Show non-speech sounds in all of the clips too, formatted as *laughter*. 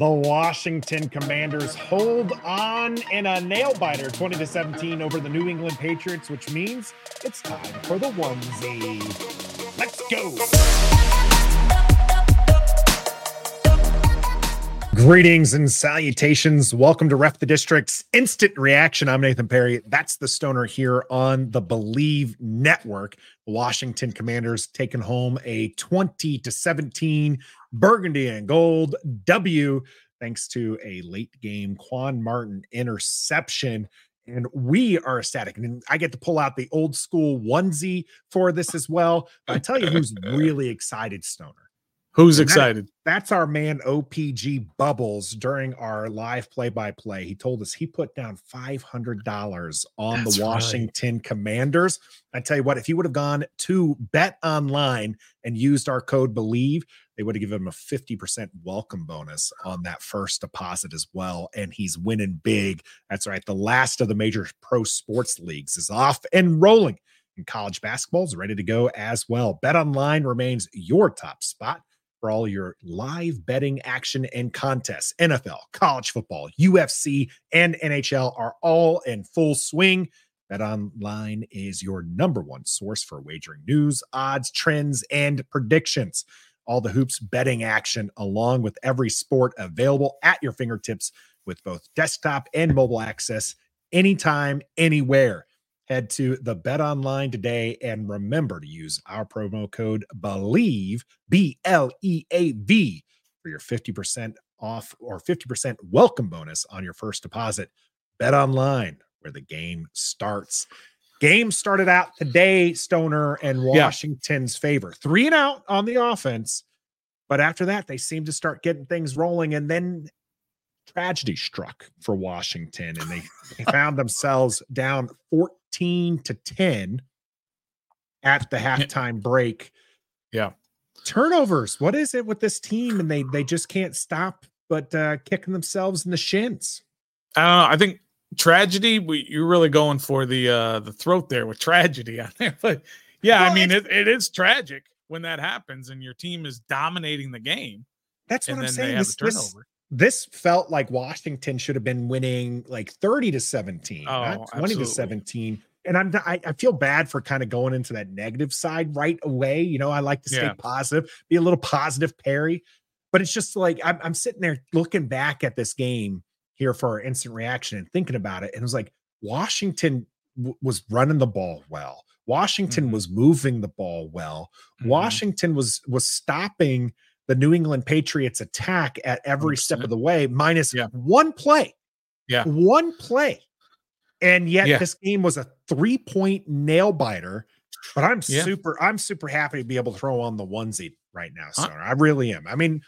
The Washington Commanders hold on in a nail biter 20 to 17 over the New England Patriots, which means it's time for the onesie. Let's go. Greetings and salutations. Welcome to Ref the District's Instant Reaction. I'm Nathan Perry. That's the stoner here on the Bleav Network. The Washington Commanders taking home a 20 to 17 burgundy and gold W thanks to a late game Quan Martin interception. And we are ecstatic. And I get to pull out the old school onesie for this as well. But I tell you who's *laughs* really excited, Stoner. Who's that, excited? That's our man OPG Bubbles during our live play by play. He told us he put down $500 on that's the Washington right. Commanders. I tell you what, if he would have gone to Bet Online and used our code BLEAV, they would have given him a 50% welcome bonus on that first deposit as well. And he's winning big. That's right. The last of the major pro sports leagues is off and rolling. And college basketball is ready to go as well. Bet online remains your top spot for all your live betting action and contests. NFL, college football, UFC, and NHL are all in full swing. BetOnline is your number one source for wagering news, odds, trends, and predictions all the hoops betting action along with every sport available at your fingertips with both desktop and mobile access anytime, anywhere. Head to the Bet Online today and remember to use our promo code BLEAV, B L E A V, for your 50% off or 50% welcome bonus on your first deposit. Bet Online, where the game starts. Game started out today, Stoner and Washington's yeah. favor. Three and out on the offense. But after that, they seemed to start getting things rolling. And then tragedy struck for Washington and they, they found themselves down 14 to 10 at the halftime break. Yeah. Turnovers. What is it with this team? And they they just can't stop but uh kicking themselves in the shins. Uh, I think tragedy. We, you're really going for the uh the throat there with tragedy on there, but yeah, well, I mean it, it is tragic when that happens and your team is dominating the game. That's what I'm saying. This, this, this, felt like Washington should have been winning like 30 to 17, oh, not 20 absolutely. to 17. And I'm I, I feel bad for kind of going into that negative side right away. You know, I like to stay yeah. positive, be a little positive, Perry. But it's just like I'm, I'm sitting there looking back at this game here for our instant reaction and thinking about it. And it was like Washington w- was running the ball well. Washington mm-hmm. was moving the ball well. Mm-hmm. Washington was was stopping the New England Patriots attack at every 100%. step of the way, minus yeah. one play. Yeah. One play. And yet yeah. this game was a three-point nail biter. But I'm yeah. super, I'm super happy to be able to throw on the onesie right now, Stoner. Huh? I really am. I mean,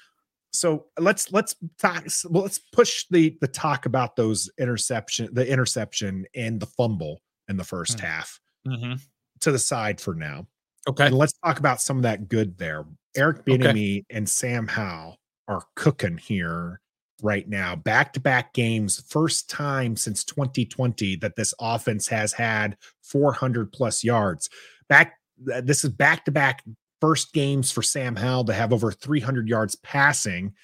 so let's let's talk well, let's push the the talk about those interception the interception and the fumble in the 1st mm-hmm. half mm-hmm. to the side for now okay and let's talk about some of that good there eric Bieniemy okay. and sam howell are cooking here right now back to back games first time since 2020 that this offense has had 400 plus yards back this is back to back first games for Sam Howell to have over 300 yards passing.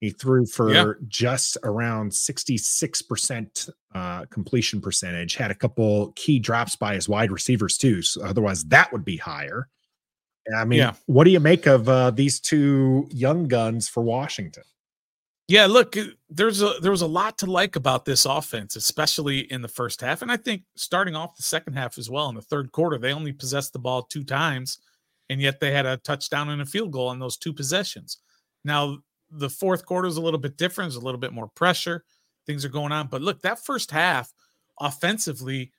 He threw for yeah. just around 66% uh, completion percentage, had a couple key drops by his wide receivers too. So otherwise, that would be higher. I mean, yeah. what do you make of uh, these two young guns for Washington? Yeah, look, there's a there was a lot to like about this offense, especially in the first half, and I think starting off the second half as well. In the third quarter, they only possessed the ball two times, and yet they had a touchdown and a field goal on those two possessions. Now, the fourth quarter is a little bit different, there's a little bit more pressure, things are going on. But look, that first half offensively,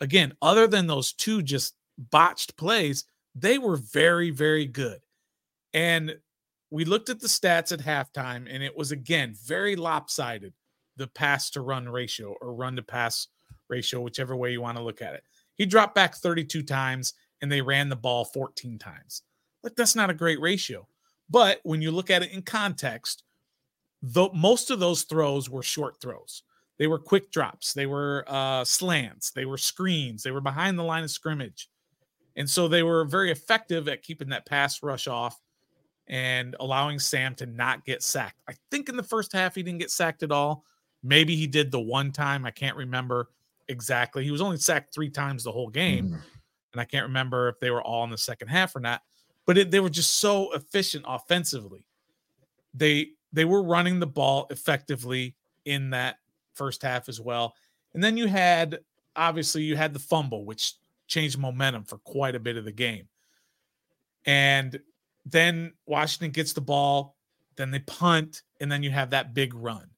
again, other than those two just botched plays, they were very, very good. And we looked at the stats at halftime, and it was again very lopsided the pass to run ratio or run to pass ratio, whichever way you want to look at it. He dropped back 32 times and they ran the ball 14 times. Like that's not a great ratio. But when you look at it in context, though most of those throws were short throws. They were quick drops, they were uh, slants, they were screens, they were behind the line of scrimmage. And so they were very effective at keeping that pass rush off and allowing Sam to not get sacked. I think in the first half he didn't get sacked at all. Maybe he did the one time. I can't remember exactly. He was only sacked three times the whole game. Mm. And I can't remember if they were all in the second half or not. But it, they were just so efficient offensively. They they were running the ball effectively in that first half as well. And then you had obviously you had the fumble, which changed momentum for quite a bit of the game. And then Washington gets the ball, then they punt, and then you have that big run,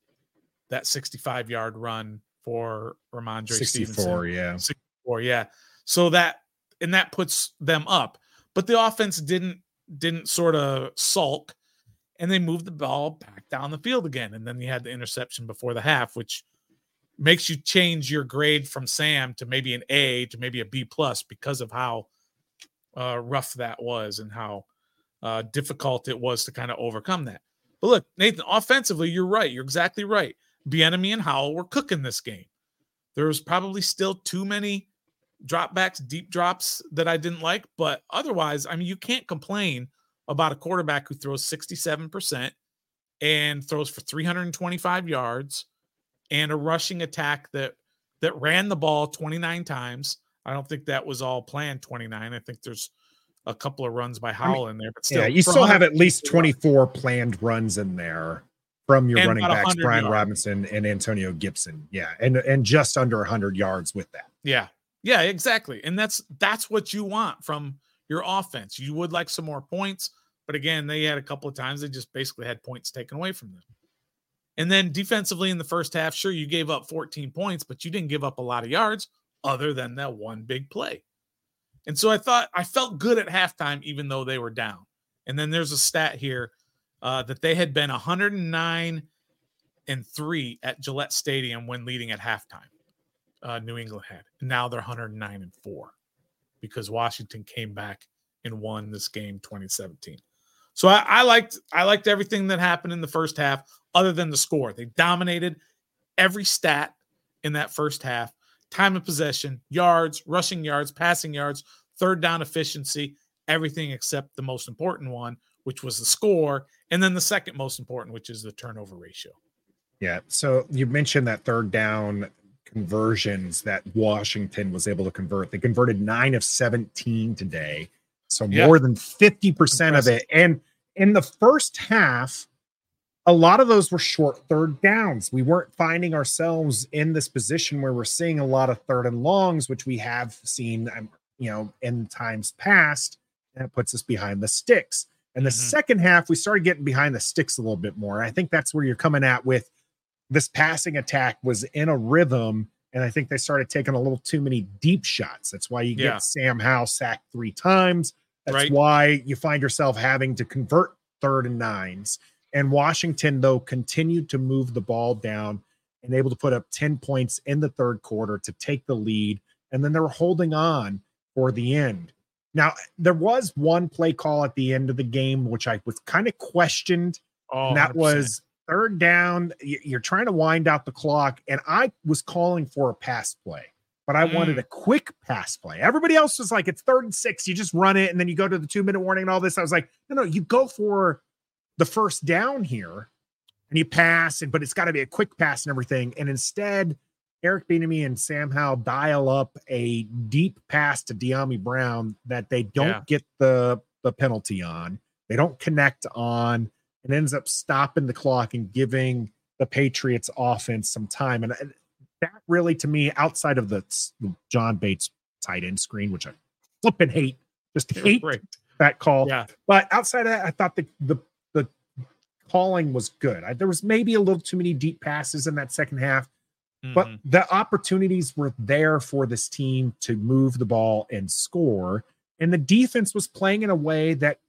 that 65 yard run for Rhamondre 64, Stevenson. yeah. 64, yeah. So that and that puts them up. But the offense didn't didn't sort of sulk and they moved the ball back down the field again. And then you had the interception before the half, which makes you change your grade from Sam to maybe an A to maybe a B plus because of how uh, rough that was and how uh, difficult it was to kind of overcome that. But look, Nathan, offensively, you're right. You're exactly right. Bieniemy and Howell were cooking this game. There was probably still too many dropbacks, deep drops that I didn't like, but otherwise, I mean, you can't complain about a quarterback who throws 67% and throws for 325 yards and a rushing attack that that ran the ball 29 times. I don't think that was all planned 29. I think there's a couple of runs by Howell I mean, in there, but still, yeah, you still have at least 24 planned runs in there from your running backs, Brian yards. Robinson and Antonio Gibson. Yeah, and and just under 100 yards with that. Yeah, yeah, exactly. And that's that's what you want from your offense. You would like some more points, but again, they had a couple of times they just basically had points taken away from them. And then defensively in the first half, sure, you gave up 14 points, but you didn't give up a lot of yards other than that one big play. And so I thought I felt good at halftime, even though they were down. And then there's a stat here uh, that they had been 109 and three at Gillette Stadium when leading at halftime. Uh, New England had. Now they're 109 and four because Washington came back and won this game 2017. So I, I liked I liked everything that happened in the first half, other than the score. They dominated every stat in that first half time of possession, yards, rushing yards, passing yards, third down efficiency, everything except the most important one, which was the score. And then the second most important, which is the turnover ratio. Yeah. So you mentioned that third down conversions that Washington was able to convert. They converted nine of 17 today. So yeah. more than 50% Impressive. of it. And in the first half, a lot of those were short third downs. We weren't finding ourselves in this position where we're seeing a lot of third and longs, which we have seen, um, you know, in times past. And it puts us behind the sticks. And the mm-hmm. second half, we started getting behind the sticks a little bit more. I think that's where you're coming at with this passing attack was in a rhythm. And I think they started taking a little too many deep shots. That's why you yeah. get Sam Howell sacked three times. That's right. why you find yourself having to convert third and nines. And Washington, though, continued to move the ball down and able to put up 10 points in the third quarter to take the lead. And then they were holding on for the end. Now, there was one play call at the end of the game, which I was kind of questioned. Oh, and that 100%. was third down. You're trying to wind out the clock. And I was calling for a pass play, but I mm. wanted a quick pass play. Everybody else was like, it's third and six. You just run it and then you go to the two minute warning and all this. I was like, no, no, you go for the first down here and you pass, and but it's got to be a quick pass and everything. And instead, Eric Bieniemy and Sam Howell dial up a deep pass to Dyami Brown that they don't yeah. get the the penalty on. They don't connect on. It ends up stopping the clock and giving the Patriots offense some time. And that really, to me, outside of the John Bates tight end screen, which I flip and hate, just hate right. that call. Yeah. But outside of that, I thought the the calling was good. I, there was maybe a little too many deep passes in that second half, mm-hmm. but the opportunities were there for this team to move the ball and score. And the defense was playing in a way that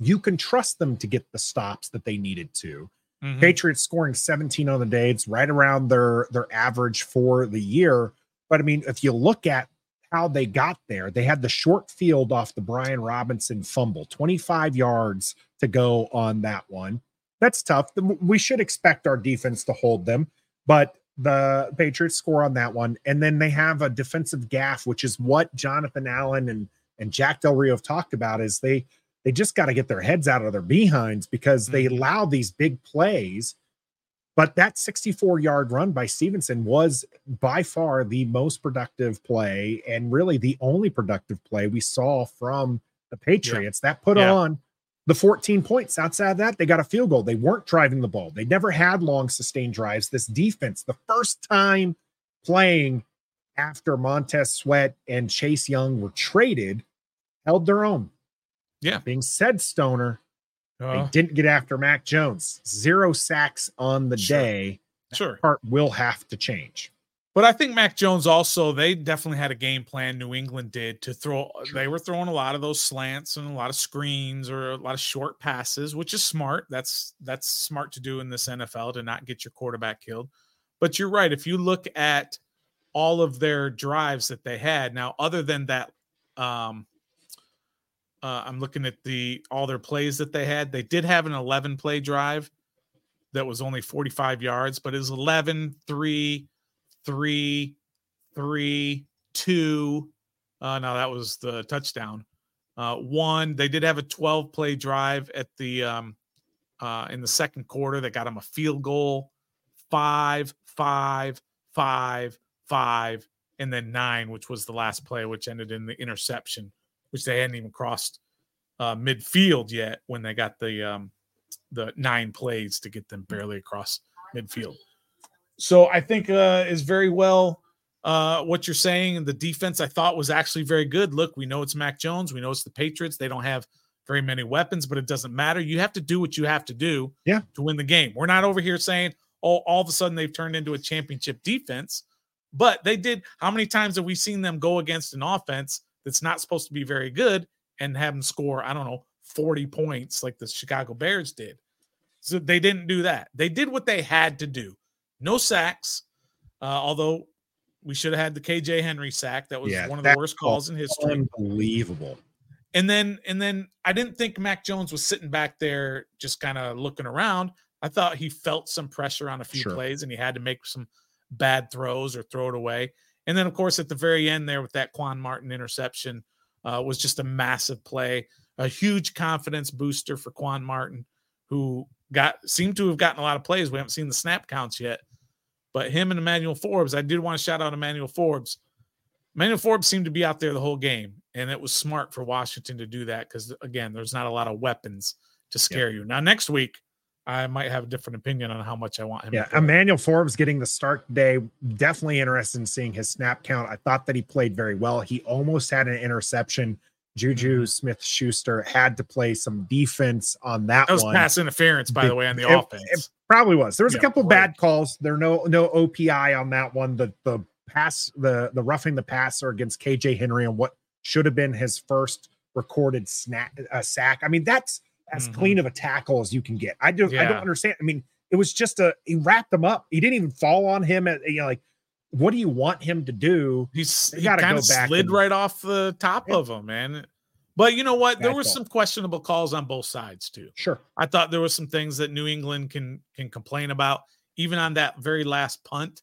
you can trust them to get the stops that they needed to. Mm-hmm. Patriots scoring 17 on the day. It's right around their their average for the year. But I mean, if you look at how they got there, they had the short field off the Brian Robinson fumble, 25 yards to go on that one. That's tough. We should expect our defense to hold them, but the Patriots score on that one. And then they have a defensive gaff, which is what Jonathan Allen and, and Jack Del Rio have talked about is they they just got to get their heads out of their behinds because they Mhm. allow these big plays. But that 64 yard run by Stevenson was by far the most productive play and really the only productive play we saw from the Patriots. That put Yeah. on the 14 points. Outside of that, they got a field goal. They weren't driving the ball. They never had long sustained drives. This defense, the first time playing after Montez Sweat and Chase Young were traded, held their own. Yeah. Being said, Stoner, they Uh, didn't get after Mac Jones. Zero sacks on the Sure. day. sure. Part will have to change. But I think Mac Jones also, they definitely had a game plan. New England did to throw, they were throwing a lot of those slants and a lot of screens or a lot of short passes, which is smart. That's that's smart to do in this NFL to not get your quarterback killed. But you're right. If you look at all of their drives that they had, now other than that, um, uh, I'm looking at the all their plays that they had. They did have an 11 play drive that was only 45 yards, but it was 11, 3, three, three, two. Uh, no, that was the touchdown. Uh, one. They did have a 12 play drive at the um, uh, in the second quarter that got them a field goal. Five, five, five, five, and then nine, which was the last play, which ended in the interception, which they hadn't even crossed uh, midfield yet when they got the um, the nine plays to get them barely across midfield. So I think uh, is very well uh, what you're saying. And the defense I thought was actually very good. Look, we know it's Mac Jones. We know it's the Patriots. They don't have very many weapons, but it doesn't matter. You have to do what you have to do Yeah. to win the game. We're not over here saying, oh, all of a sudden they've turned into a championship defense. But they did. How many times have we seen them go against an offense that's not supposed to be very good and have them score, I don't know, 40 points like the Chicago Bears did? So they didn't do that. They did what they had to do. No sacks, uh, although we should have had the KJ Henry sack. That was Yeah, one of the worst calls in history. Unbelievable. And then and then I didn't think Mac Jones was sitting back there just kind of looking around. I thought he felt some pressure on a few Sure. plays and he had to make some bad throws or throw it away. And then of course at the very end there with that Quan Martin interception uh, was just a massive play, a huge confidence booster for Quan Martin, who got seemed to have gotten a lot of plays. We haven't seen the snap counts yet, but him and Emmanuel Forbes, I did want to shout out Emmanuel Forbes. Emmanuel Forbes seemed to be out there the whole game, and it was smart for Washington to do that because again, there's not a lot of weapons to scare you. Now next week, I might have a different opinion on how much I want him. Yeah. Emmanuel Forbes getting the start today. Definitely interested in seeing his snap count. I thought that he played very well. He almost had an interception. Juju Mhm. Smith Schuster had to play some defense on that, one. that was one. pass interference, by the way, on the It- offense. it probably was. There was a couple right. bad calls. There no no OPI on that one. The the pass the the roughing the passer against KJ Henry on what should have been his first recorded snap uh, sack. I mean that's as Mhm. clean of a tackle as you can get. I do I Yeah. don't understand. I mean it was just a he wrapped him up. He didn't even fall on him. At, you know like what do you want him to do? He's he gotta kind go back slid and- right off the top Yeah. of him, man. But you know what? There were some questionable calls on both sides too. Sure. I thought there were some things that New England can can complain about, even on that very last punt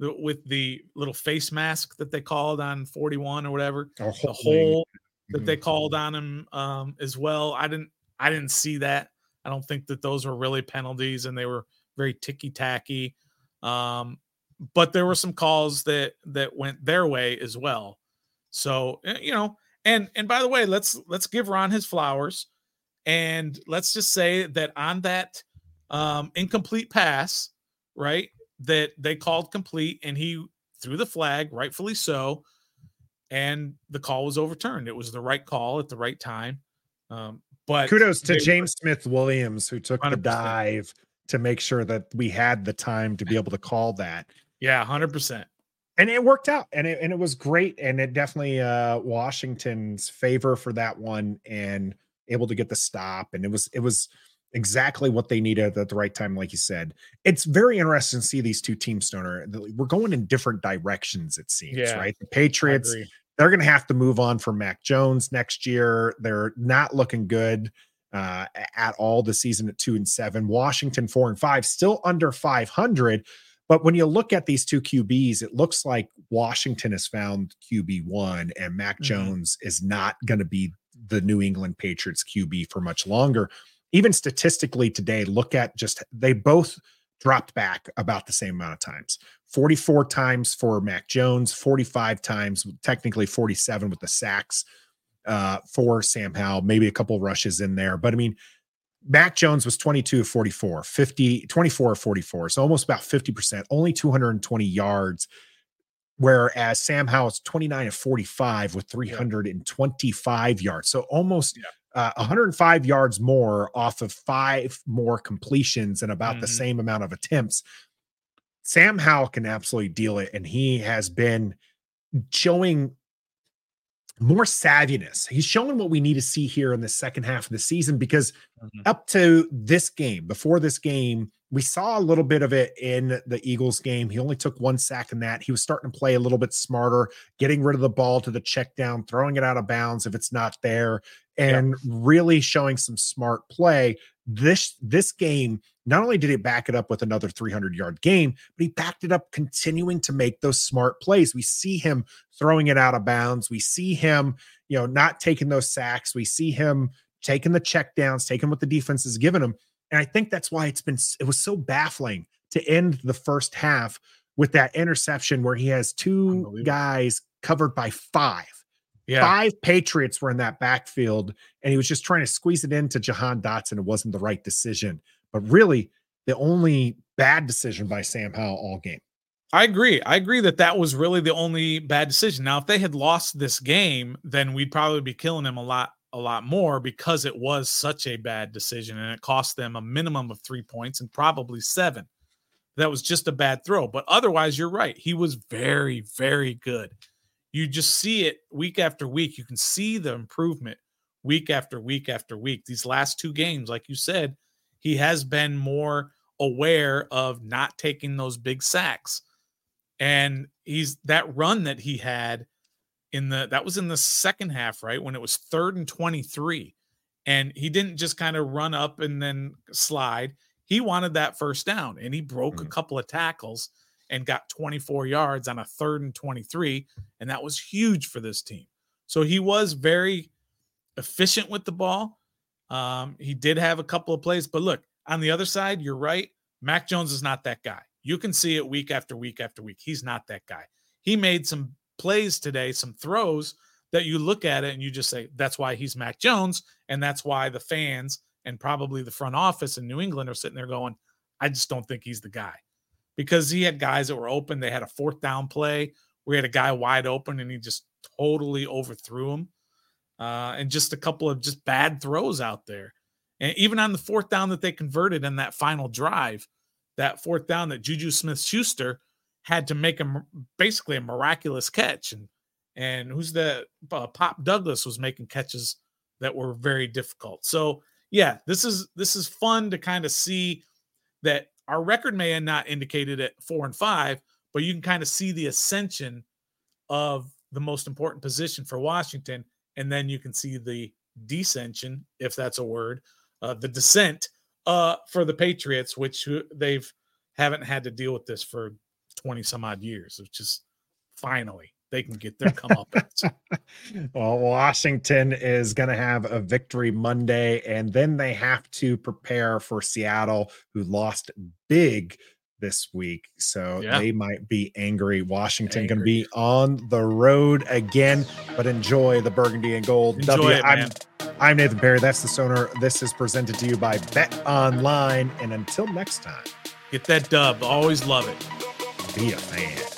the- with the little face mask that they called on 41 or whatever. Or The holding. hole that they Mhm. called on him um, as well. I didn't I didn't see that. I don't think that those were really penalties and they were very ticky tacky. Um, but there were some calls that that went their way as well. So eh, you know, and and by the way, let's let's give Ron his flowers, and let's just say that on that um, incomplete pass, right, that they called complete, and he threw the flag, rightfully so, and the call was overturned. It was the right call at the right time. Um, but Kudos to James Smith Williams who took the 100%. dive to make sure that we had the time to be able to call that. Yeah, hundred percent. and it worked out and it, and it was great and it definitely uh washington's favor for that one and able to get the stop and it was it was exactly what they needed at the right time like you said it's very interesting to see these two teams stoner we're going in different directions it seems Yeah, right the patriots. They're going to have to move on from Mac Jones next year. They're not looking good uh, at all this season at two and seven. Washington four and five, still under 500. But when you look at these two QBs, it looks like Washington has found QB one and Mac Mhm. Jones is not going to be the New England Patriots QB for much longer. Even statistically today, look at just they both dropped back about the same amount of times 44 times for Mac Jones, 45 times, technically 47 with the sacks uh, for Sam Howell, maybe a couple rushes in there. But I mean, Mac Jones was 22 44, 50, 24 44. So almost about 50%, only 220 yards. Whereas Sam Howell's 29 of 45 with 325 yeah. yards. So almost yeah. Uh, 105 yards more off of five more completions and about mm-hmm. the same amount of attempts. Sam Howell can absolutely deal it. And he has been showing more savviness. He's showing what we need to see here in the second half of the season because mm-hmm. up to this game, before this game, we saw a little bit of it in the Eagles game. He only took one sack in that. He was starting to play a little bit smarter, getting rid of the ball to the check down, throwing it out of bounds if it's not there, and really showing some smart play. This this game not only did he back it up with another 300 yard game, but he backed it up continuing to make those smart plays. We see him throwing it out of bounds. We see him, you know, not taking those sacks. We see him taking the check downs, taking what the defense has given him. And I think that's why it's been, it was so baffling to end the first half with that interception where he has two guys covered by five. Yeah. Five Patriots were in that backfield, and he was just trying to squeeze it into Jahan Dotson. It wasn't the right decision. But really, the only bad decision by Sam Howell all game. I agree. I agree that that was really the only bad decision. Now, if they had lost this game, then we'd probably be killing him a lot, a lot more because it was such a bad decision and it cost them a minimum of three points and probably seven. That was just a bad throw. But otherwise, you're right. He was very, very good. You just see it week after week. You can see the improvement week after week after week. These last two games, like you said, he has been more aware of not taking those big sacks. And he's that run that he had in the that was in the second half, right? When it was third and 23. And he didn't just kind of run up and then slide. He wanted that first down and he broke mm-hmm. a couple of tackles and got 24 yards on a third and 23. And that was huge for this team. So he was very efficient with the ball. Um, he did have a couple of plays, but look, on the other side, you're right. Mac Jones is not that guy. You can see it week after week after week. He's not that guy. He made some plays today, some throws that you look at it and you just say, that's why he's Mac Jones. And that's why the fans and probably the front office in New England are sitting there going, I just don't think he's the guy because he had guys that were open. They had a fourth down play where he had a guy wide open and he just totally overthrew him uh, and just a couple of just bad throws out there. And even on the fourth down that they converted in that final drive, that fourth down that Juju Smith Schuster had to make a basically a miraculous catch. And and who's the uh, Pop Douglas was making catches that were very difficult. So yeah, this is this is fun to kind of see that our record may have not indicated at four and five, but you can kind of see the ascension of the most important position for Washington and then you can see the descension, if that's a word, uh, the descent uh, for the Patriots, which they've haven't had to deal with this for 20 some odd years, which is finally they can get their comeuppance. *laughs* well, Washington is going to have a victory Monday, and then they have to prepare for Seattle, who lost big this week. So yeah. they might be angry. Washington going to be on the road again, but enjoy the burgundy and gold. Enjoy w. It, I'm, I'm Nathan Perry. That's the Stoner. This is presented to you by Bet Online. And until next time, get that dub. Always love it. Be a fan.